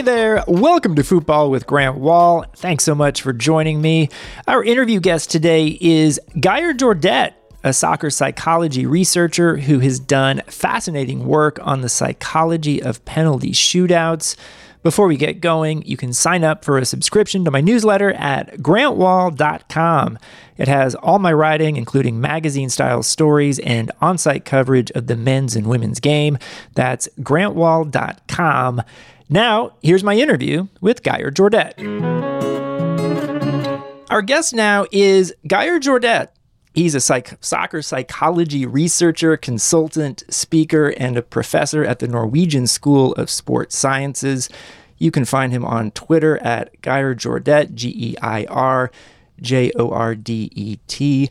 Hey there, welcome to Football with Grant Wahl. Thanks so much for joining me. Our interview guest today is Geir Jordet, a soccer psychology researcher who has done fascinating work on the psychology of penalty shootouts. Before we get going, you can sign up for a subscription to my newsletter at grantwahl.com. It has all my writing, including magazine style stories and on site coverage of the men's and women's game. That's grantwahl.com. Now, here's my interview with Geir Jordet. Our guest now is Geir Jordet. He's a psych- soccer psychology researcher, consultant, speaker, and a professor at the Norwegian School of Sports Sciences. You can find him on Twitter at Geir Jordet, G E I R J O R D E T.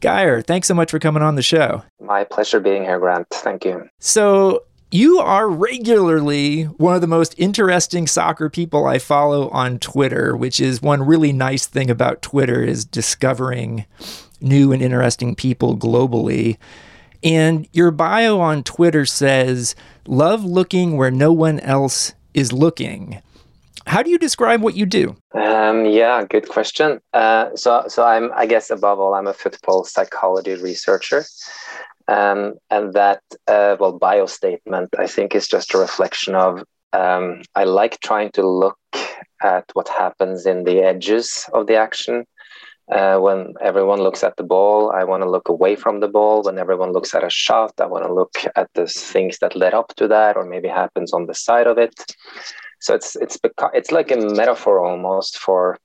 Geir, thanks so much for coming on the show. My pleasure being here, Grant. Thank you. So, you are regularly one of the most interesting soccer people I follow on Twitter, which is one really nice thing about Twitter is discovering new and interesting people globally. And your bio on Twitter says, Love looking where no one else is looking. How do you describe what you do? Um, yeah, good question. Uh, so, so I'm, I guess, above all, I'm a football psychology researcher, um, and that, uh, well, bio statement, I think, is just a reflection of um, I like trying to look at what happens in the edges of the action uh, when everyone looks at the ball, I want to look away from the ball. When everyone looks at a shot, I want to look at the things that led up to that, or maybe happens on the side of it. So it's it's beca- it's like a metaphor almost for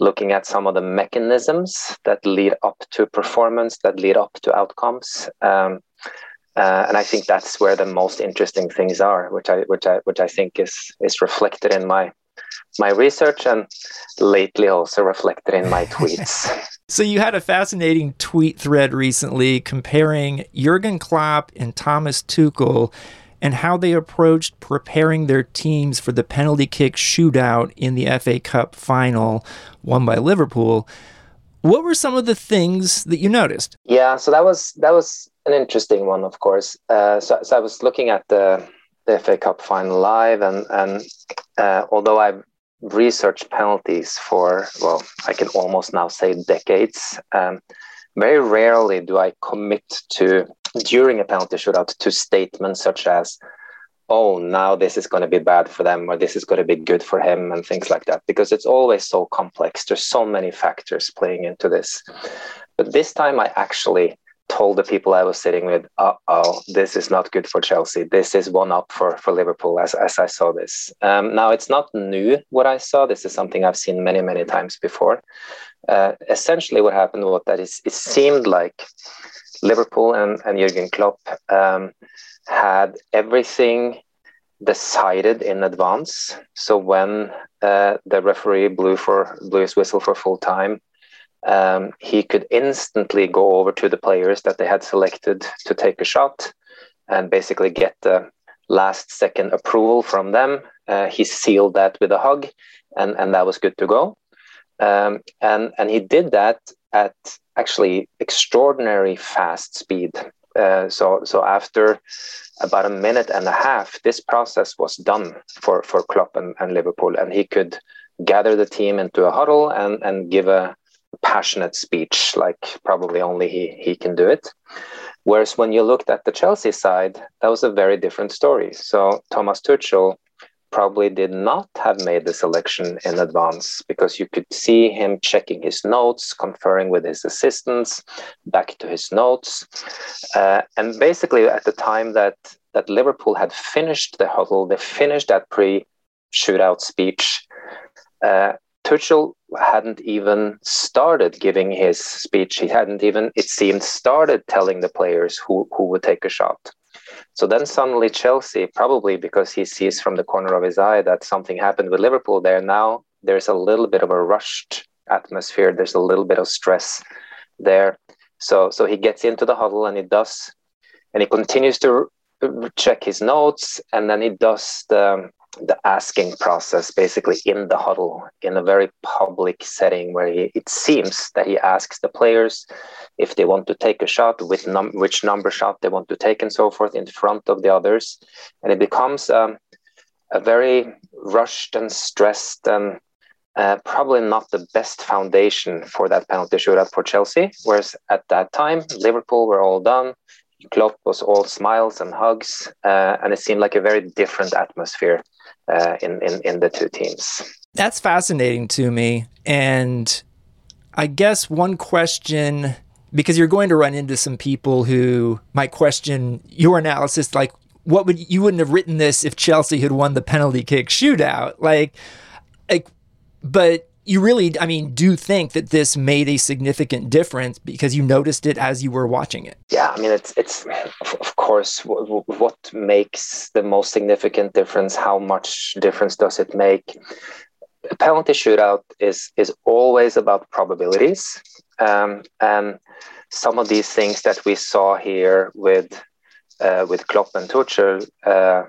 looking at some of the mechanisms that lead up to performance, that lead up to outcomes. Um, uh, and I think that's where the most interesting things are, which I which I which I think is is reflected in my my research and lately also reflected in my tweets. so you had a fascinating tweet thread recently comparing Jurgen Klopp and Thomas Tuchel and how they approached preparing their teams for the penalty kick shootout in the FA Cup final won by Liverpool. What were some of the things that you noticed? Yeah, so that was that was an interesting one, of course. Uh, so, so I was looking at the the FA Cup final live, and and uh, although I've researched penalties for well, I can almost now say decades. Um, very rarely do I commit to during a penalty shootout to statements such as, "Oh, now this is going to be bad for them," or "This is going to be good for him," and things like that, because it's always so complex. There's so many factors playing into this. But this time, I actually told the people I was sitting with, uh oh, this is not good for Chelsea. This is one up for, for Liverpool as, as I saw this. Um, now, it's not new what I saw. This is something I've seen many, many times before. Uh, essentially, what happened was that it it seemed like Liverpool and, and Jurgen Klopp um, had everything decided in advance. So when uh, the referee blew for blew his whistle for full time, um, he could instantly go over to the players that they had selected to take a shot and basically get the last second approval from them. Uh, he sealed that with a hug, and, and that was good to go. Um, and, and he did that at actually extraordinary fast speed. Uh, so, so after about a minute and a half, this process was done for, for Klopp and, and Liverpool, and he could gather the team into a huddle and, and give a, passionate speech like probably only he he can do it. Whereas when you looked at the chelsea side that was a very different story. So thomas tuchel probably did not have made the selection in advance because you could see him checking his notes conferring with his assistants back to his notes. Uh, and basically at the time that that liverpool had finished the huddle they finished that pre shootout speech uh, Tuchel hadn't even started giving his speech. He hadn't even, it seemed, started telling the players who, who would take a shot. So then suddenly Chelsea, probably because he sees from the corner of his eye that something happened with Liverpool there, now there's a little bit of a rushed atmosphere. There's a little bit of stress there. So so he gets into the huddle and he does, and he continues to check his notes, and then he does the the asking process basically in the huddle in a very public setting where he, it seems that he asks the players if they want to take a shot with num- which number shot they want to take and so forth in front of the others and it becomes um, a very rushed and stressed and uh, probably not the best foundation for that penalty shootout for Chelsea. Whereas at that time, Liverpool were all done. Klopp was all smiles and hugs, uh, and it seemed like a very different atmosphere uh, in, in in the two teams. That's fascinating to me, and I guess one question because you're going to run into some people who might question your analysis, like what would you wouldn't have written this if Chelsea had won the penalty kick shootout, like, like, but you really, I mean, do think that this made a significant difference because you noticed it as you were watching it? Yeah, I mean, it's it's of course what makes the most significant difference. How much difference does it make? A penalty shootout is is always about probabilities, um, and some of these things that we saw here with uh, with Klopp and Tuchel. Uh,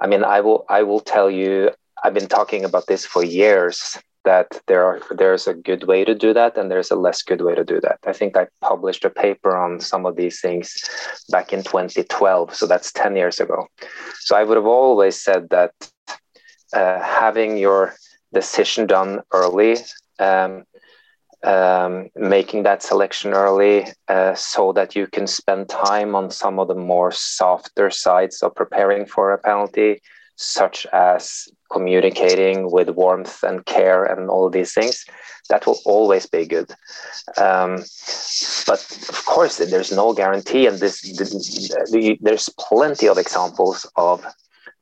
I mean, I will I will tell you, I've been talking about this for years that there are there's a good way to do that and there's a less good way to do that. I think I published a paper on some of these things back in 2012, so that's 10 years ago. So I would have always said that uh, having your decision done early, um, um, making that selection early, uh, so that you can spend time on some of the more softer sides of preparing for a penalty, such as communicating with warmth and care and all these things, that will always be good. Um, but of course, there's no guarantee, and this, there's plenty of examples of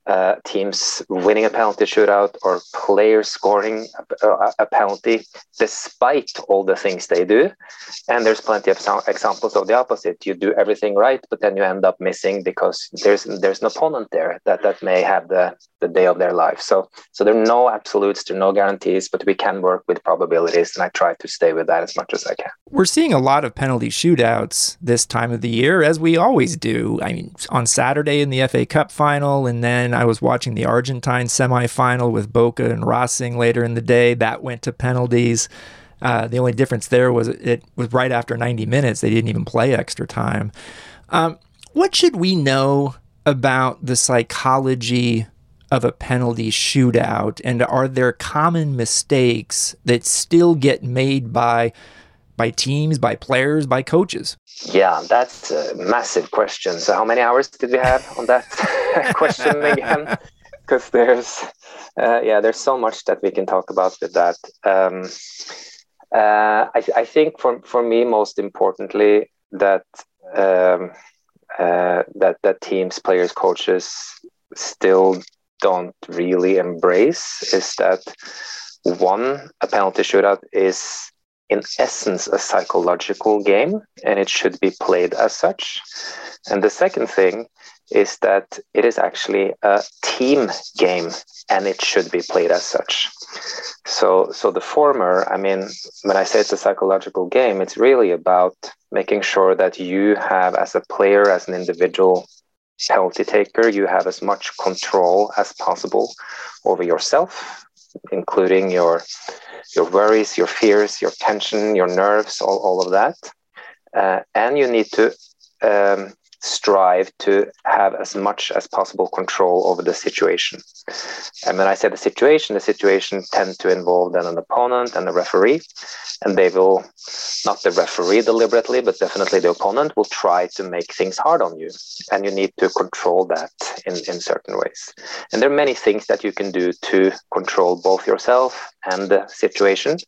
uh, teams winning a penalty shootout or players scoring a, a, penalty despite all the things they do. And there's plenty of examples of the opposite. You do everything right, but then you end up missing because there's there's an opponent there that, that may have the, the day of their life. So so there are no absolutes, there are no guarantees, but we can work with probabilities, and I try to stay with that as much as I can. We're seeing a lot of penalty shootouts this time of the year, as we always do. I mean, on Saturday in the FA Cup final, and then I was watching the Argentine semifinal with Boca and Racing later in the day. That went to penalties. Uh, the only difference there was it was right after 90 minutes. They didn't even play extra time. Um, what should we know about the psychology of a penalty shootout? And are there common mistakes that still get made by by teams, by players, by coaches? Yeah, that's a massive question. So, how many hours did we have on that question again? Because there's, uh, yeah, there's so much that we can talk about with that. Um, uh, I, I, think for for me, most importantly, that um, uh, that that teams, players, coaches still don't really embrace is that one, a penalty shootout is in essence a psychological game and it should be played as such. And the second thing is that it is actually a team game and it should be played as such. So, so the former, I mean, when I say it's a psychological game, it's really about making sure that you have, as a player, as an individual penalty taker, you have as much control as possible over yourself, including your your worries, your fears, your tension, your nerves, all, all of that. Uh, and you need to um, strive to have as much as possible control over the situation. And when I say the situation, the situation tend to involve then an opponent and a referee, and they will, not the referee deliberately, but definitely the opponent will try to make things hard on you, and you need to control that in, in certain ways. And there are many things that you can do to control both yourself and the situation.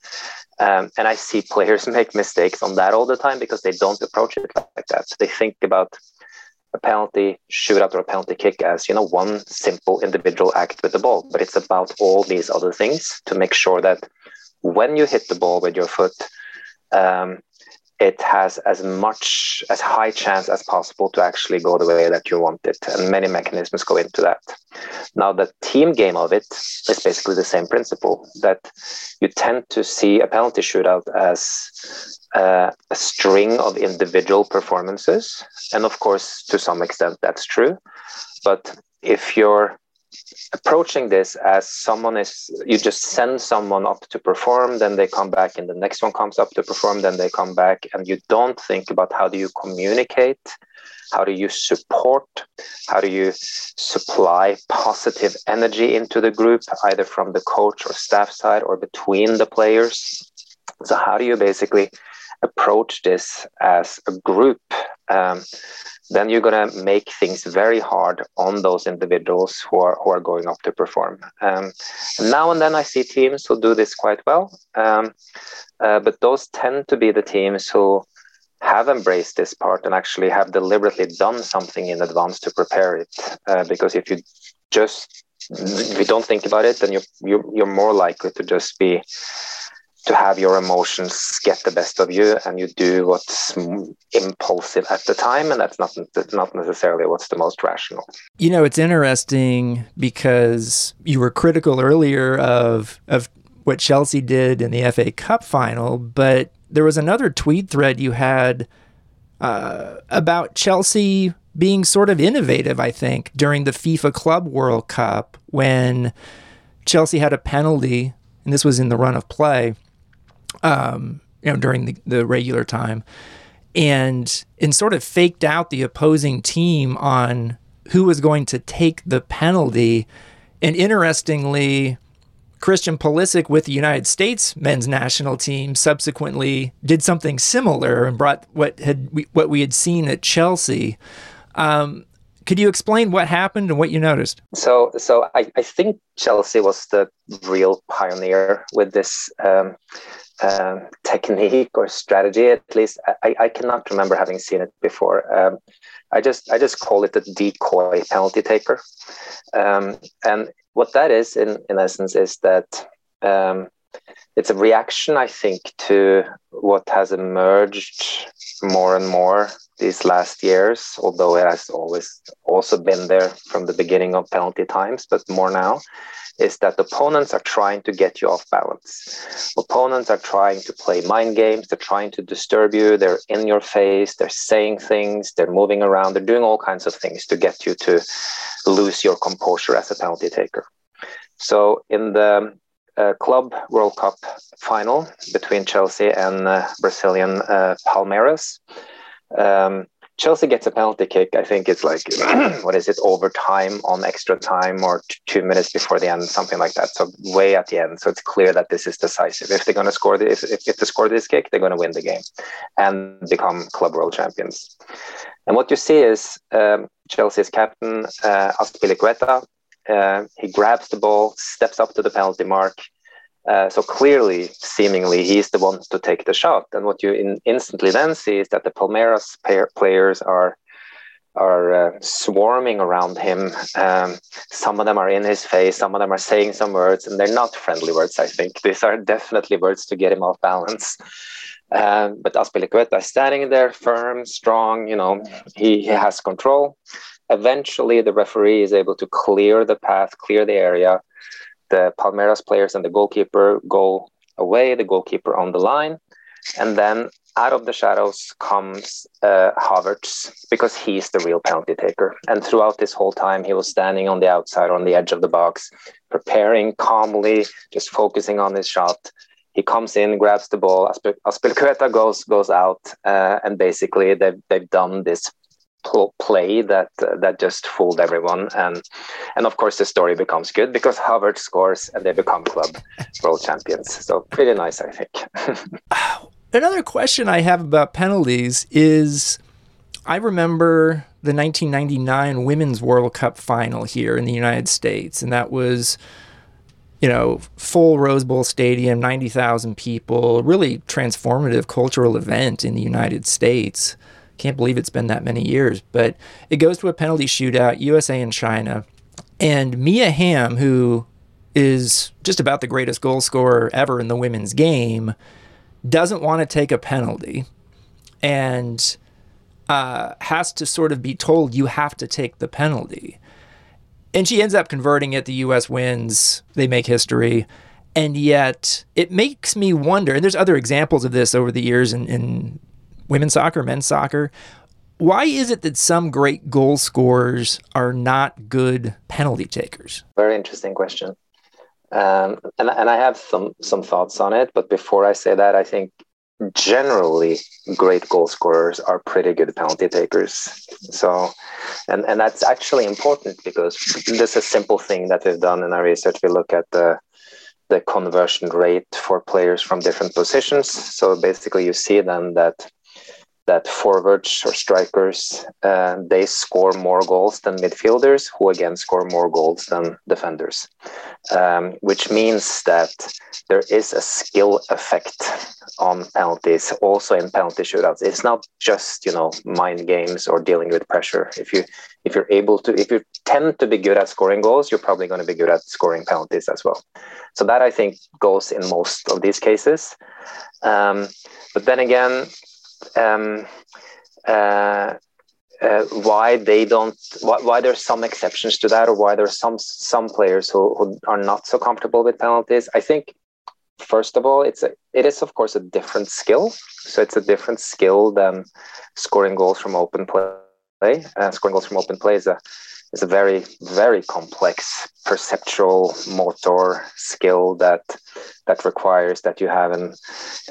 Um, and I see players make mistakes on that all the time because they don't approach it like that. They think about a penalty shootout or a penalty kick as you know one simple individual act with the ball. But it's about all these other things to make sure that when you hit the ball with your foot um, it has as much as high chance as possible to actually go the way that you want it and many mechanisms go into that. Now the team game of it is basically the same principle that you tend to see a penalty shootout as uh, a string of individual performances and of course to some extent that's true. But if your approaching this as someone is you just send someone up to perform then they come back and the next one comes up to perform then they come back and you don't think about how do you communicate how do you support how do you supply positive energy into the group either from the coach or staff side or between the players. So how do you basically approach this as a group um, then you're going to make things very hard on those individuals who are, who are going up to perform. Um, and now and then I see teams who do this quite well, um, uh, but those tend to be the teams who have embraced this part and actually have deliberately done something in advance to prepare it. Uh, because if you just if you don't think about it, then you're, you're, you're more likely to just be to have your emotions get the best of you and you do what's impulsive at the time and that's not not necessarily what's the most rational. You know it's interesting because you were critical earlier of of what Chelsea did in the FA Cup final but there was another tweet thread you had uh, about Chelsea being sort of innovative I think during the FIFA Club World Cup when Chelsea had a penalty and this was in the run of play um, you know, during the, the regular time, and and sort of faked out the opposing team on who was going to take the penalty. And interestingly, Christian Pulisic with the United States men's national team subsequently did something similar and brought what had what we had seen at Chelsea. Um, could you explain what happened and what you noticed? So, so I, I think Chelsea was the real pioneer with this um, um, technique or strategy. At least I, I, cannot remember having seen it before. Um, I just I just call it the decoy penalty taker, um, and what that is in in essence is that um, it's a reaction, I think, to what has emerged more and more these last years, although it has always also been there from the beginning of penalty times, but more now, is that opponents are trying to get you off balance. Opponents are trying to play mind games, they're trying to disturb you, they're in your face, they're saying things, they're moving around, they're doing all kinds of things to get you to lose your composure as a penalty taker. So in the uh, Club World Cup final between Chelsea and uh, Brazilian uh, Palmeiras. Um, Chelsea gets a penalty kick. I think it's like what is it overtime on extra time or t- two minutes before the end, something like that. So way at the end. So it's clear that this is decisive. If they're going to score this, if, if they score this kick, they're going to win the game and become club world champions. And what you see is um, Chelsea's captain uh, Azpilicueta. Uh, he grabs the ball, steps up to the penalty mark, uh, so clearly, seemingly, he's the one to take the shot. And what you in, instantly then see is that the Palmeiras players are are uh, swarming around him. Um, some of them are in his face. Some of them are saying some words, and they're not friendly words. I think these are definitely words to get him off balance. Um, but Azpilicueta is standing there, firm, strong. You know, he, he has control. Eventually, the referee is able to clear the path, clear the area the Palmeiras players and the goalkeeper go away, the goalkeeper on the line. And then out of the shadows comes uh, Havertz because he's the real penalty taker. And throughout this whole time, he was standing on the outside, on the edge of the box, preparing calmly, just focusing on his shot. He comes in, grabs the ball. Azpilicueta goes goes out, uh, and basically they've they've done this play that uh, that just fooled everyone. And and of course the story becomes good because Havertz scores and they become club world champions. So pretty nice I think. Another question I have about penalties is I remember the 1999 Women's World Cup final here in the United States and that was you know, full Rose Bowl stadium, 90,000 people, really transformative cultural event in the United States. Can't believe it's been that many years. But it goes to a penalty shootout, USA and China. And Mia Hamm, who is just about the greatest goal scorer ever in the women's game, doesn't want to take a penalty and uh, has to sort of be told, you have to take the penalty. And she ends up converting it. The US wins, they make history. And yet, it makes me wonder, and there's other examples of this over the years in, in women's soccer, men's soccer. Why is it that some great goal scorers are not good penalty takers? Very interesting question. Um, and, and I have some some thoughts on it, but before I say that, I think generally great goal scorers are pretty good penalty takers. So, and and that's actually important because this is a simple thing that we've done in our research. We look at the the conversion rate for players from different positions. So basically, you see then that that forwards or strikers uh, they score more goals than midfielders who again score more goals than defenders. Um, which means that there is a skill effect on penalties also in penalty shootouts. It's not just you know mind games or dealing with pressure. If you if you're able to if you tend to be good at scoring goals you're probably going to be good at scoring penalties as well. So that i think goes in most of these cases. Um, but then again um, uh, uh, why they don't why, why there's some exceptions to that or why there's some some players who, who are not so comfortable with penalties. I think first of all it's a it is of course a different skill. So it's a different skill than scoring goals from open play. Uh, scoring goals from open play is a is a very very complex perceptual motor skill that that requires that you have an,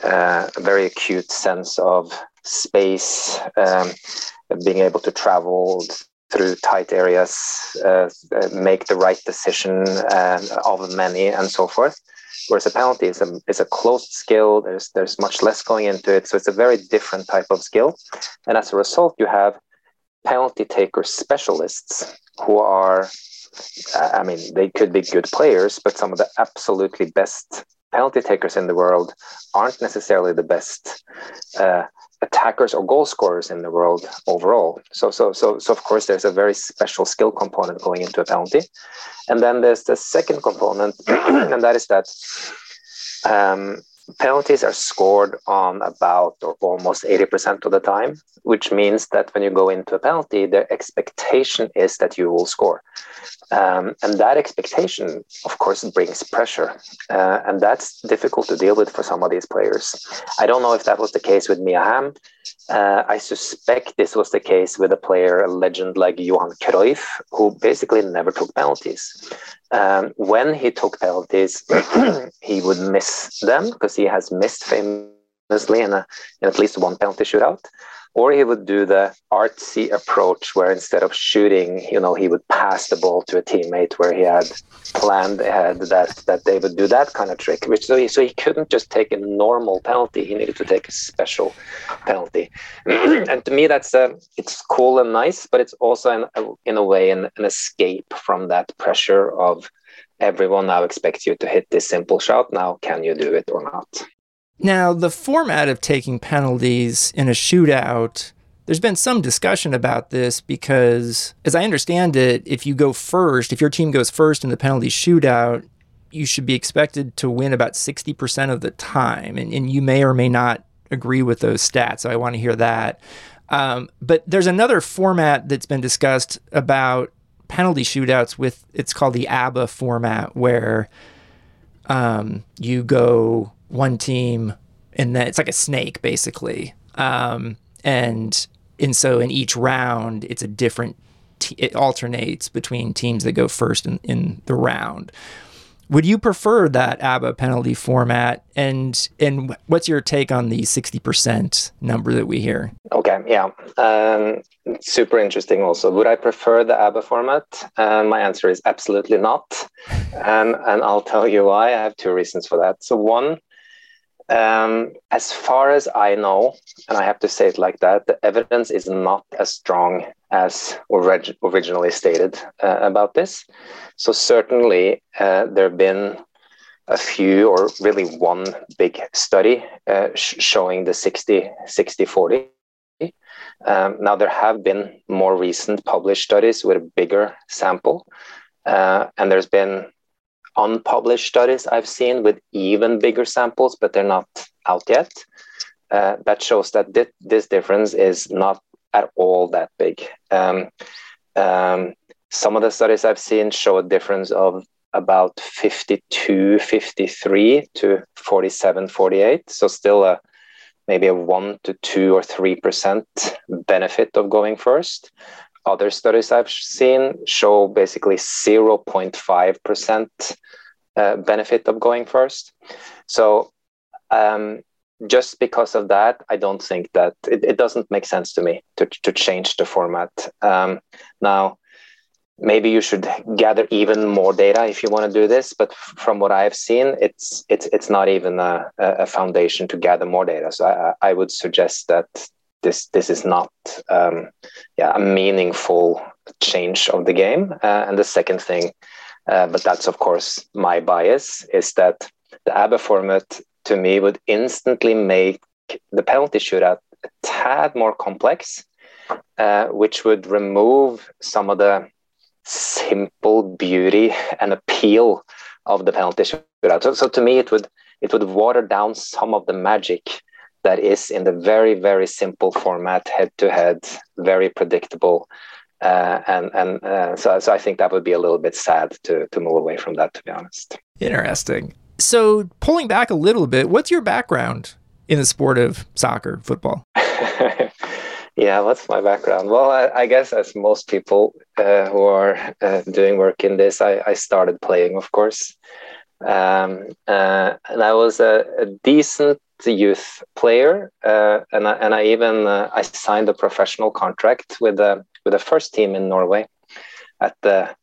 uh, a very acute sense of space um, being able to travel through tight areas uh, make the right decision uh, of many and so forth. Whereas a penalty is a, is a closed skill. There's there's much less going into it. So it's a very different type of skill. And as a result you have penalty taker specialists who are, I mean, they could be good players, but some of the absolutely best penalty takers in the world aren't necessarily the best uh, attackers or goal scorers in the world overall. So, so, so, so of course, there's a very special skill component going into a penalty, and then there's the second component, and that is that um, penalties are scored on about or almost 80% of the time, which means that when you go into a penalty, the expectation is that you will score. Um, and that expectation, of course, brings pressure. Uh, and that's difficult to deal with for some of these players. I don't know if that was the case with Mia Hamm. Uh, I suspect this was the case with a player, a legend like Johan Cruyff, who basically never took penalties. Um, when he took penalties, he would miss them because he has missed famously in, a, in at least one penalty shootout. Or he would do the artsy approach where instead of shooting you know he would pass the ball to a teammate where he had planned ahead that that they would do that kind of trick which so he, so he couldn't just take a normal penalty. He needed to take a special penalty. And to me that's a, it's cool and nice but it's also in, in a way an, an escape from that pressure of everyone now expects you to hit this simple shot. Now can you do it or not now, the format of taking penalties in a shootout, there's been some discussion about this because, as I understand it, if you go first, if your team goes first in the penalty shootout, you should be expected to win about 60% of the time. And, and you may or may not agree with those stats. So I want to hear that. Um, but there's another format that's been discussed about penalty shootouts with it's called the ABBA format, where um, you go one team, and then it's like a snake basically. Um, and and so in each round, it's a different. It alternates between teams that go first in, in the round. Would you prefer that ABBA penalty format? And and what's your take on the sixty percent number that we hear? Okay, yeah, um, super interesting. Also, would I prefer the ABBA format? Uh, my answer is absolutely not, and and I'll tell you why. I have two reasons for that. So one, um, as far as I know, and I have to say it like that, the evidence is not as strong as orig- originally stated uh, about this. So, certainly, uh, there have been a few, or really one big study uh, sh- showing the 60 60 40. Um, now, there have been more recent published studies with a bigger sample, uh, and there's been unpublished studies I've seen with even bigger samples, but they're not out yet. Uh, that shows that th- this difference is not at all that big. Um, um, some of the studies I've seen show a difference of about 52, 53 to 47, 48. So still a maybe a one to two or three percent benefit of going first. Other studies I've seen show basically 0.5 percent uh, benefit of going first. So um, just because of that, I don't think that it, it, doesn't make sense to me to, to change the format. Um, now, maybe you should gather even more data if you want to do this, but from what I've seen, it's it's it's not even a, a foundation to gather more data. So I, I would suggest that this this is not um, yeah a meaningful change of the game. Uh, and the second thing, uh, but that's of course my bias, is that the ABBA format to me would instantly make the penalty shootout a tad more complex, uh, which would remove some of the simple beauty and appeal of the penalty shootout. So, so to me, it would it would water down some of the magic that is in the very very simple format, head to head, very predictable. Uh, and and uh, so, so I think that would be a little bit sad to to move away from that, to be honest. Interesting. So, pulling back a little bit, what's your background in the sport of soccer, football? yeah, what's my background? Well, I, I guess as most people uh, who are uh, doing work in this, I, I, started playing, of course. Um, uh, and I was a, a, decent youth player, uh, and I, and I even uh, I signed a professional contract with the with the first team in Norway at the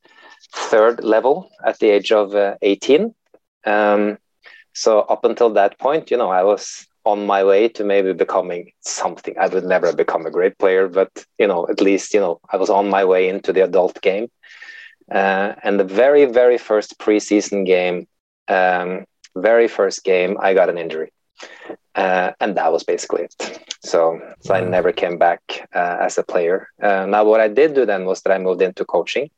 third level at the age of uh, 18 um, so up until that point, you know, I was on my way to maybe becoming something. I would never become a great player, but you know, at least you know, I was on my way into the adult game. Uh, and the very, very first preseason game, um, very first game, I got an injury, uh, and that was basically it. So, so I never came back uh, as a player. Uh, now, what I did do then was that I moved into coaching.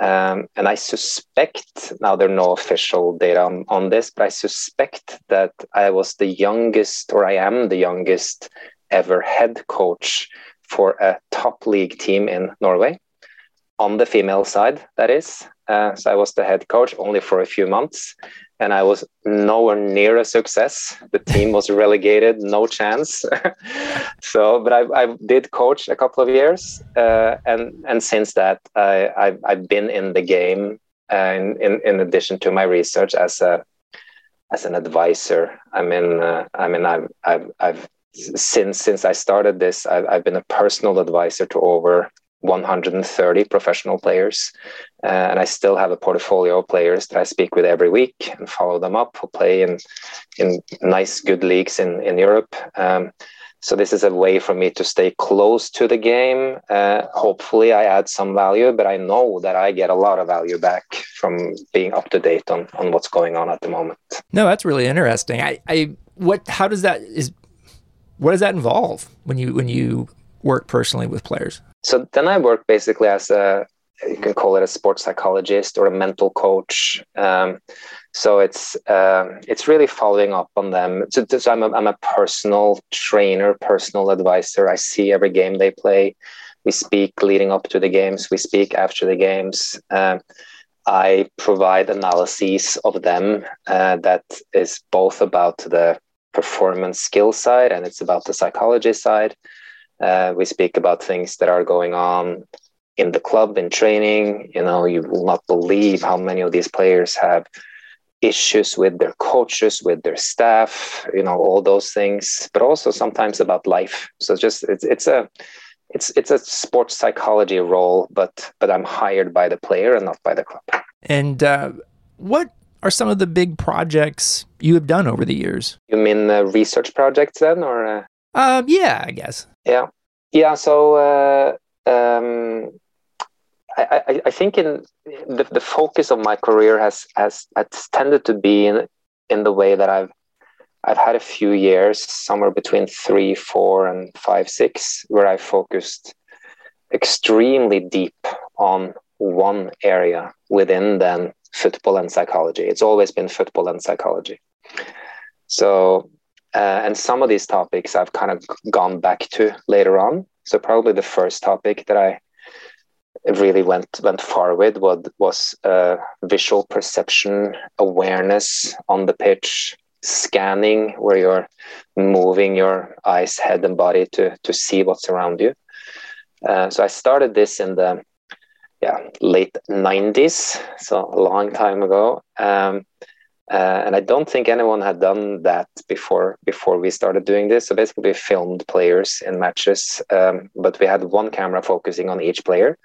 Um, and I suspect, now there are no official data on, on this, but I suspect that I was the youngest, or I am the youngest ever head coach for a top league team in Norway. On the female side, that is. Uh, so I was the head coach only for a few months and I was nowhere near a success. The team was relegated, no chance. so, but I, I, did coach a couple of years, uh, and and since that, I, I've, I've been in the game, and in, in addition to my research as a as an advisor. I mean, uh, I mean, I've, I've I've since since I started this, I've, I've been a personal advisor to over 130 professional players. Uh, and I still have a portfolio of players that I speak with every week and follow them up who play in, in nice, good leagues in, in Europe. Um, so this is a way for me to stay close to the game. Uh, hopefully, I add some value, but I know that I get a lot of value back from being up to date on, on what's going on at the moment. No, that's really interesting. I, I what how does that is what does that involve when you when you work personally with players? So then I work basically as a you can call it a sports psychologist or a mental coach. Um, so it's um, it's really following up on them. So, so I'm, a, I'm a personal trainer, personal advisor. I see every game they play. We speak leading up to the games. We speak after the games. Um, I provide analyses of them uh, that is both about the performance skill side and it's about the psychology side. Uh, we speak about things that are going on in the club in training. You know, you will not believe how many of these players have issues with their coaches, with their staff. You know, all those things, but also sometimes about life. So just it's it's a it's it's a sports psychology role, but but I'm hired by the player and not by the club. And uh, what are some of the big projects you have done over the years? You mean uh, research projects then, or? Uh... Um, yeah, I guess. Yeah, yeah. So uh, um, I, I, I, think in the, the focus of my career has has, has tended to be in in the way that I've I've had a few years, somewhere between three, four, and five, six, where I focused extremely deep on one area within then football and psychology. It's always been football and psychology. So uh, and some of these topics I've kind of gone back to later on. So probably the first topic that I really went went far with was, was uh, visual perception awareness on the pitch, scanning, where you're moving your eyes, head, and body to to see what's around you. Uh, so I started this in the yeah late 90s, so a long time ago. Um, uh, and I don't think anyone had done that before before we started doing this. So basically, we filmed players in matches, um, but we had one camera focusing on each player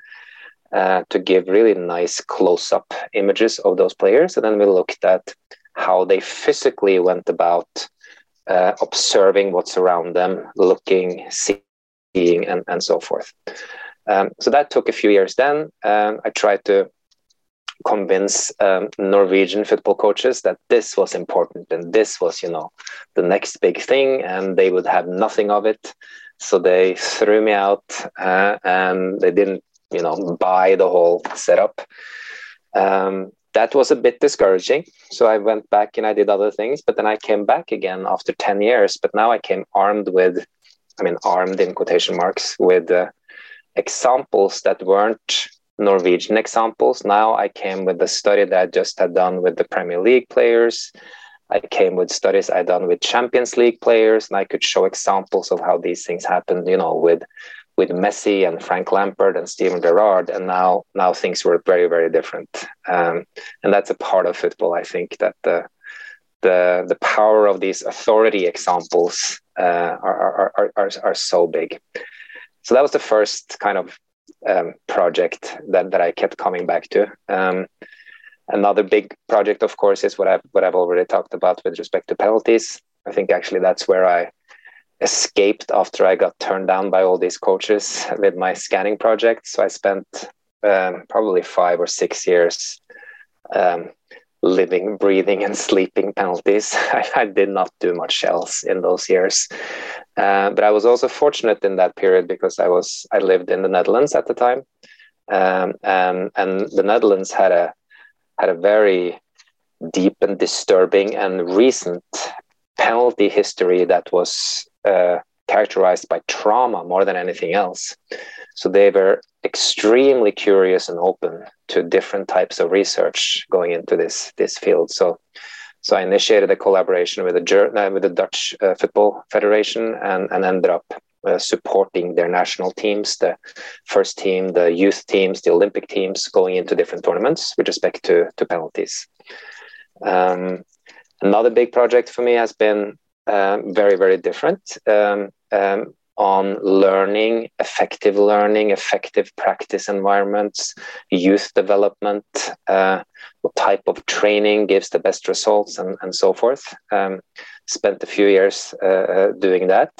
uh, to give really nice close-up images of those players, and then we looked at how they physically went about uh, observing what's around them, looking, seeing, and and so forth. Um, so that took a few years. Then um, I tried to convince um, Norwegian football coaches that this was important and this was, you know, the next big thing, and they would have nothing of it. So they threw me out, uh, and they didn't, you know, buy the whole setup. Um, that was a bit discouraging. So I went back and I did other things, but then I came back again after 10 years. But now I came armed with, I mean, armed in quotation marks, with uh, examples that weren't Norwegian examples. Now I came with the study that I just had done with the Premier League players. I came with studies I done with Champions League players, and I could show examples of how these things happened. You know, with with Messi and Frank Lampard and Steven Gerrard, and now now things were very very different. Um, and that's a part of football. I think that the the the power of these authority examples uh, are, are, are are are so big. So that was the first kind of um, project that, that I kept coming back to. Um, another big project, of course, is what I've what I've already talked about with respect to penalties. I think actually that's where I escaped after I got turned down by all these coaches with my scanning project. So I spent um, probably five or six years um, living, breathing, and sleeping penalties. I, I, did not do much else in those years. Uh, but I was also fortunate in that period because I was I lived in the Netherlands at the time, um, and and the Netherlands had a had a very deep and disturbing and recent penalty history that was uh, characterized by trauma more than anything else. So they were extremely curious and open to different types of research going into this this field. So so I initiated a collaboration with the uh, with the Dutch uh, Football Federation and, and ended up uh, supporting their national teams, the first team, the youth teams, the Olympic teams, going into different tournaments with respect to to penalties. Um, another big project for me has been uh, very very different. Um, um, on learning, effective learning, effective practice environments, youth development, uh, what type of training gives the best results, and, and so forth. Um, spent a few years uh, uh doing that.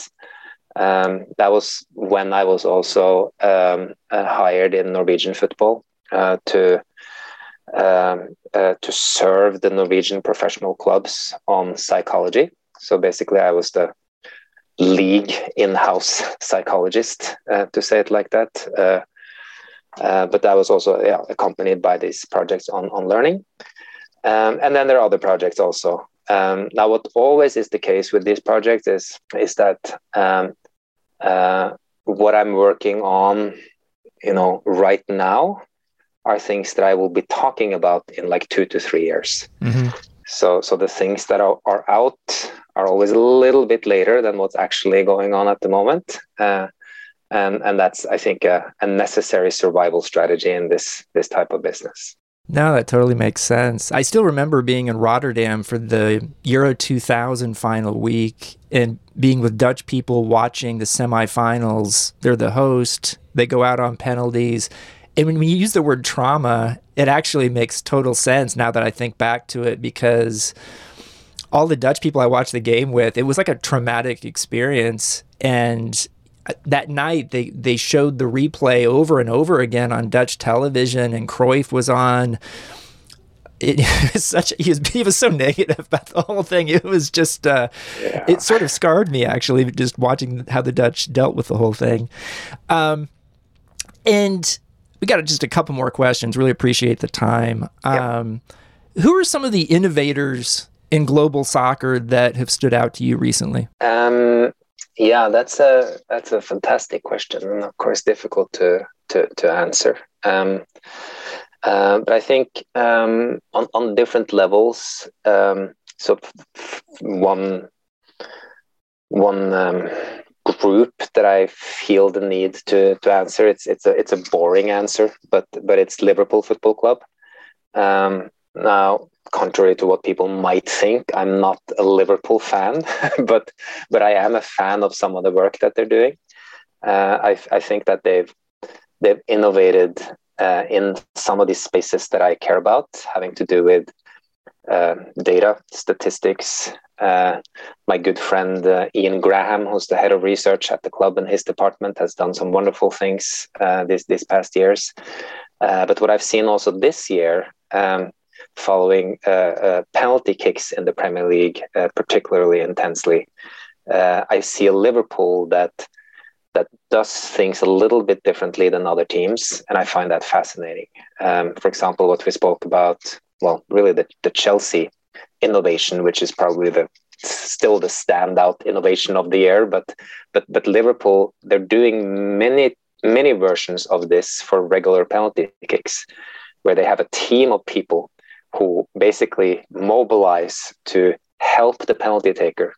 Um, that was when I was also um, uh, hired in Norwegian football uh, to um, uh, to serve the Norwegian professional clubs on psychology. So basically, I was the league in-house psychologist, uh, to say it like that. Uh, uh, but that was also yeah, accompanied by these projects on, on learning. Um, and then there are other projects also. Um, now, what always is the case with these projects is, is that um, uh, what I'm working on, you know, right now are things that I will be talking about in like two to three years. Mm-hmm. So, so the things that are, are out are always a little bit later than what's actually going on at the moment. Uh, and, and that's, I think, a, a necessary survival strategy in this, this type of business. No, that totally makes sense. I still remember being in Rotterdam for the Euro 2000 final week and being with Dutch people watching the semifinals. They're the host, they go out on penalties. And when we use the word trauma, it actually makes total sense now that I think back to it because all the Dutch people I watched the game with, it was like a traumatic experience. And uh, that night they they showed the replay over and over again on Dutch television, and Cruyff was on. It, was such he was he was so negative about the whole thing. It was just uh, yeah. it sort of scarred me actually just watching how the Dutch dealt with the whole thing. Um, and we got just a couple more questions. Really appreciate the time. Um, Who are some of the innovators in global soccer that have stood out to you recently? Um, yeah, that's a that's a fantastic question, and of course difficult to to to answer. Um, uh, but I think um, on on different levels, um, so one one um, group that I feel the need to to answer. It's it's a it's a boring answer, but but it's Liverpool Football Club. Um, now, contrary to what people might think, I'm not a Liverpool fan, but but I am a fan of some of the work that they're doing. Uh, I I think that they've they've innovated uh, in some of these spaces that I care about, having to do with uh, data, statistics. Uh, my good friend uh, Ian Graham, who's the head of research at the club and his department, has done some wonderful things uh, this these past years. Uh, but what I've seen also this year, um, following uh, uh, penalty kicks in the Premier League, uh, particularly intensely, I see a Liverpool that that does things a little bit differently than other teams, and I find that fascinating. Um, for example, what we spoke about, well, really the, the Chelsea innovation, which is probably the still the standout innovation of the year, but but but Liverpool they're doing many many versions of this for regular penalty kicks, where they have a team of people who basically mobilize to help the penalty taker,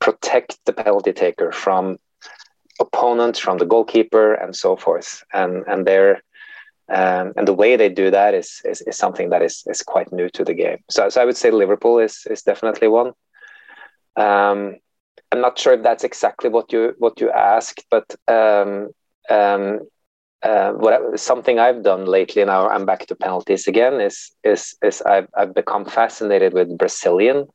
protect the penalty taker from opponents, from the goalkeeper, and so forth. And and they're um, and the way they do that is, is, is something that is, is quite new to the game. So, so I would say Liverpool is is definitely one. Um, I'm not sure if that's exactly what you what you asked, but um, um, uh, what something I've done lately now I'm back to penalties again is is is I've I've become fascinated with Brazilian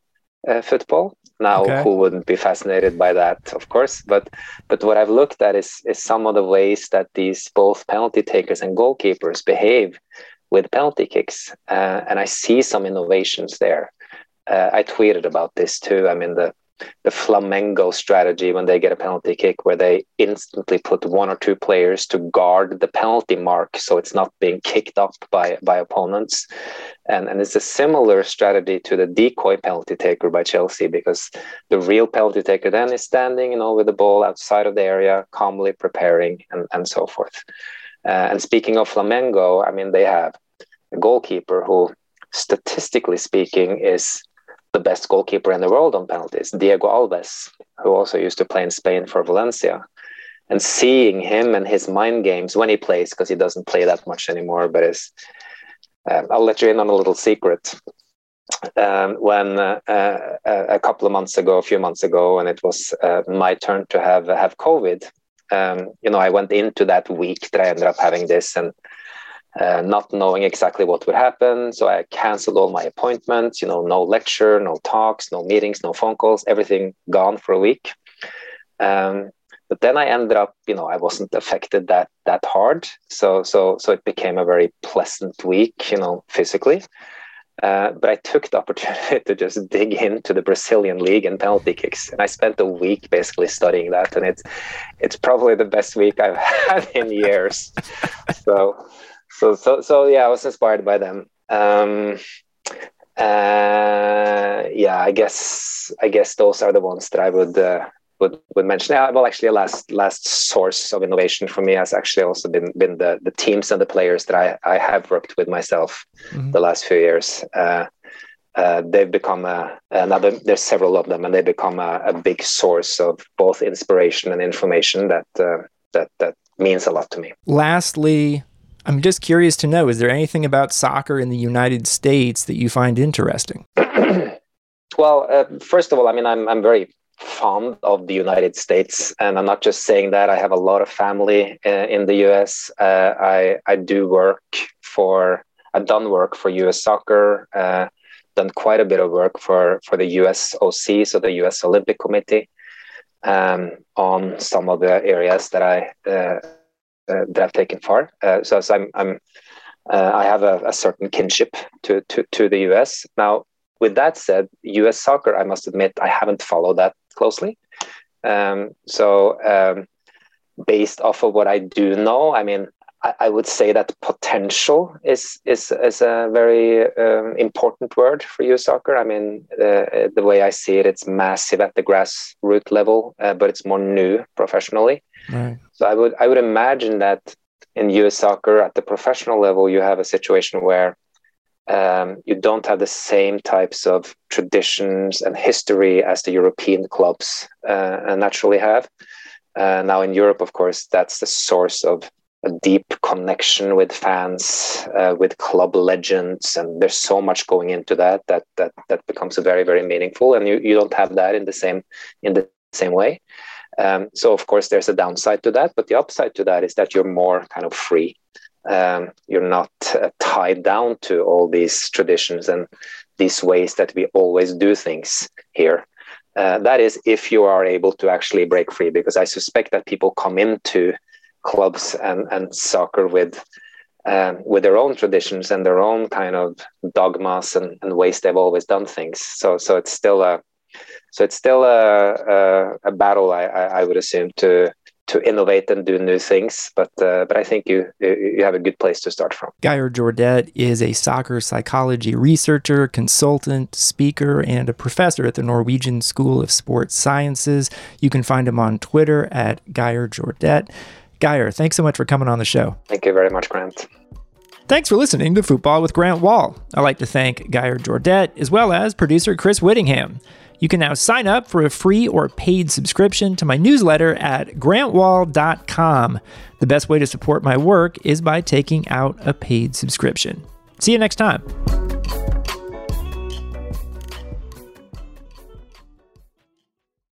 uh, football. Now okay. who wouldn't be fascinated by that? Of course. But but what i've looked at is is some of the ways that these both penalty takers and goalkeepers behave with penalty kicks. Uh, and i see some innovations there. Uh, i tweeted about this too. I mean the the Flamengo strategy when they get a penalty kick, where they instantly put one or two players to guard the penalty mark, so it's not being kicked up by by opponents, and and it's a similar strategy to the decoy penalty taker by Chelsea, because the real penalty taker then is standing, you know, with the ball outside of the area, calmly preparing, and and so forth. Uh, and speaking of Flamengo, I mean they have a goalkeeper who, statistically speaking, is the best goalkeeper in the world on penalties, Diego Alves, who also used to play in Spain for Valencia. And seeing him and his mind games when he plays, because he doesn't play that much anymore, but is, uh, I'll let you in on a little secret. Um, when uh, uh, a couple of months ago, a few months ago, and it was uh, my turn to have have COVID, um, you know, I went into that week that I ended up having this, and uh, not knowing exactly what would happen. So I canceled all my appointments, you know, no lecture, no talks, no meetings, no phone calls, everything gone for a week. Um, but then I ended up, you know, I wasn't affected that that hard. So so so it became a very pleasant week, you know, physically. Uh, but I took the opportunity to just dig into the Brazilian league and penalty kicks, and I spent a week basically studying that, and it's it's probably the best week I've had in years. so so so so yeah, I was inspired by them. Um, uh, yeah, I guess I guess those are the ones that I would uh, would would mention. Yeah, well, actually, a last last source of innovation for me has actually also been been the the teams and the players that I I have worked with myself mm-hmm. the last few years. Uh, uh, they've become a, another. There's several of them, and they become a, a big source of both inspiration and information that uh, that that means a lot to me. Lastly, I'm just curious to know is there anything about soccer in the United States that you find interesting? well, uh, first of all, I mean, I'm, I'm very fond of the United States, and I'm not just saying that. I have a lot of family uh, in the US. Uh, I, I do work for, I've done work for US soccer, uh, done quite a bit of work for, for the US OC, so the US Olympic Committee. Um, on some of the areas that I uh, that I've taken far. Uh, so, so I'm, I'm uh, I have a, a, certain kinship to, to, to the US. Now, with that said, US soccer, I must admit, I haven't followed that closely. Um, so, um, based off of what I do know, I mean, I, would say that potential is is is a very um, important word for US soccer. I mean, uh, the way I see it, it's massive at the grassroots level, uh, but it's more new professionally. Right. So I would I would imagine that in US soccer at the professional level, you have a situation where um, you don't have the same types of traditions and history as the European clubs uh, naturally have. Uh, now in Europe, of course, that's the source of a deep connection with fans, uh, with club legends, and there's so much going into that that that that becomes very very meaningful. And you, you don't have that in the same in the same way. Um, so of course there's a downside to that, but the upside to that is that you're more kind of free. Um, you're not uh, tied down to all these traditions and these ways that we always do things here. Uh, that is if you are able to actually break free, because I suspect that people come into clubs and, and soccer with um, with their own traditions and their own kind of dogmas and, and ways they've always done things. So so it's still a so it's still a a, a battle I, I would assume to to innovate and do new things. But uh, but I think you you have a good place to start from. Geir Jordet is a soccer psychology researcher, consultant, speaker, and a professor at the Norwegian School of Sports Sciences. You can find him on Twitter at Geir Jordet. Geir, thanks so much for coming on the show. Thank you very much, Grant. Thanks for listening to Football with Grant Wahl. I'd like to thank Geir Jordet as well as producer Chris Whittingham. You can now sign up for a free or paid subscription to my newsletter at grantwahl.com. The best way to support my work is by taking out a paid subscription. See you next time.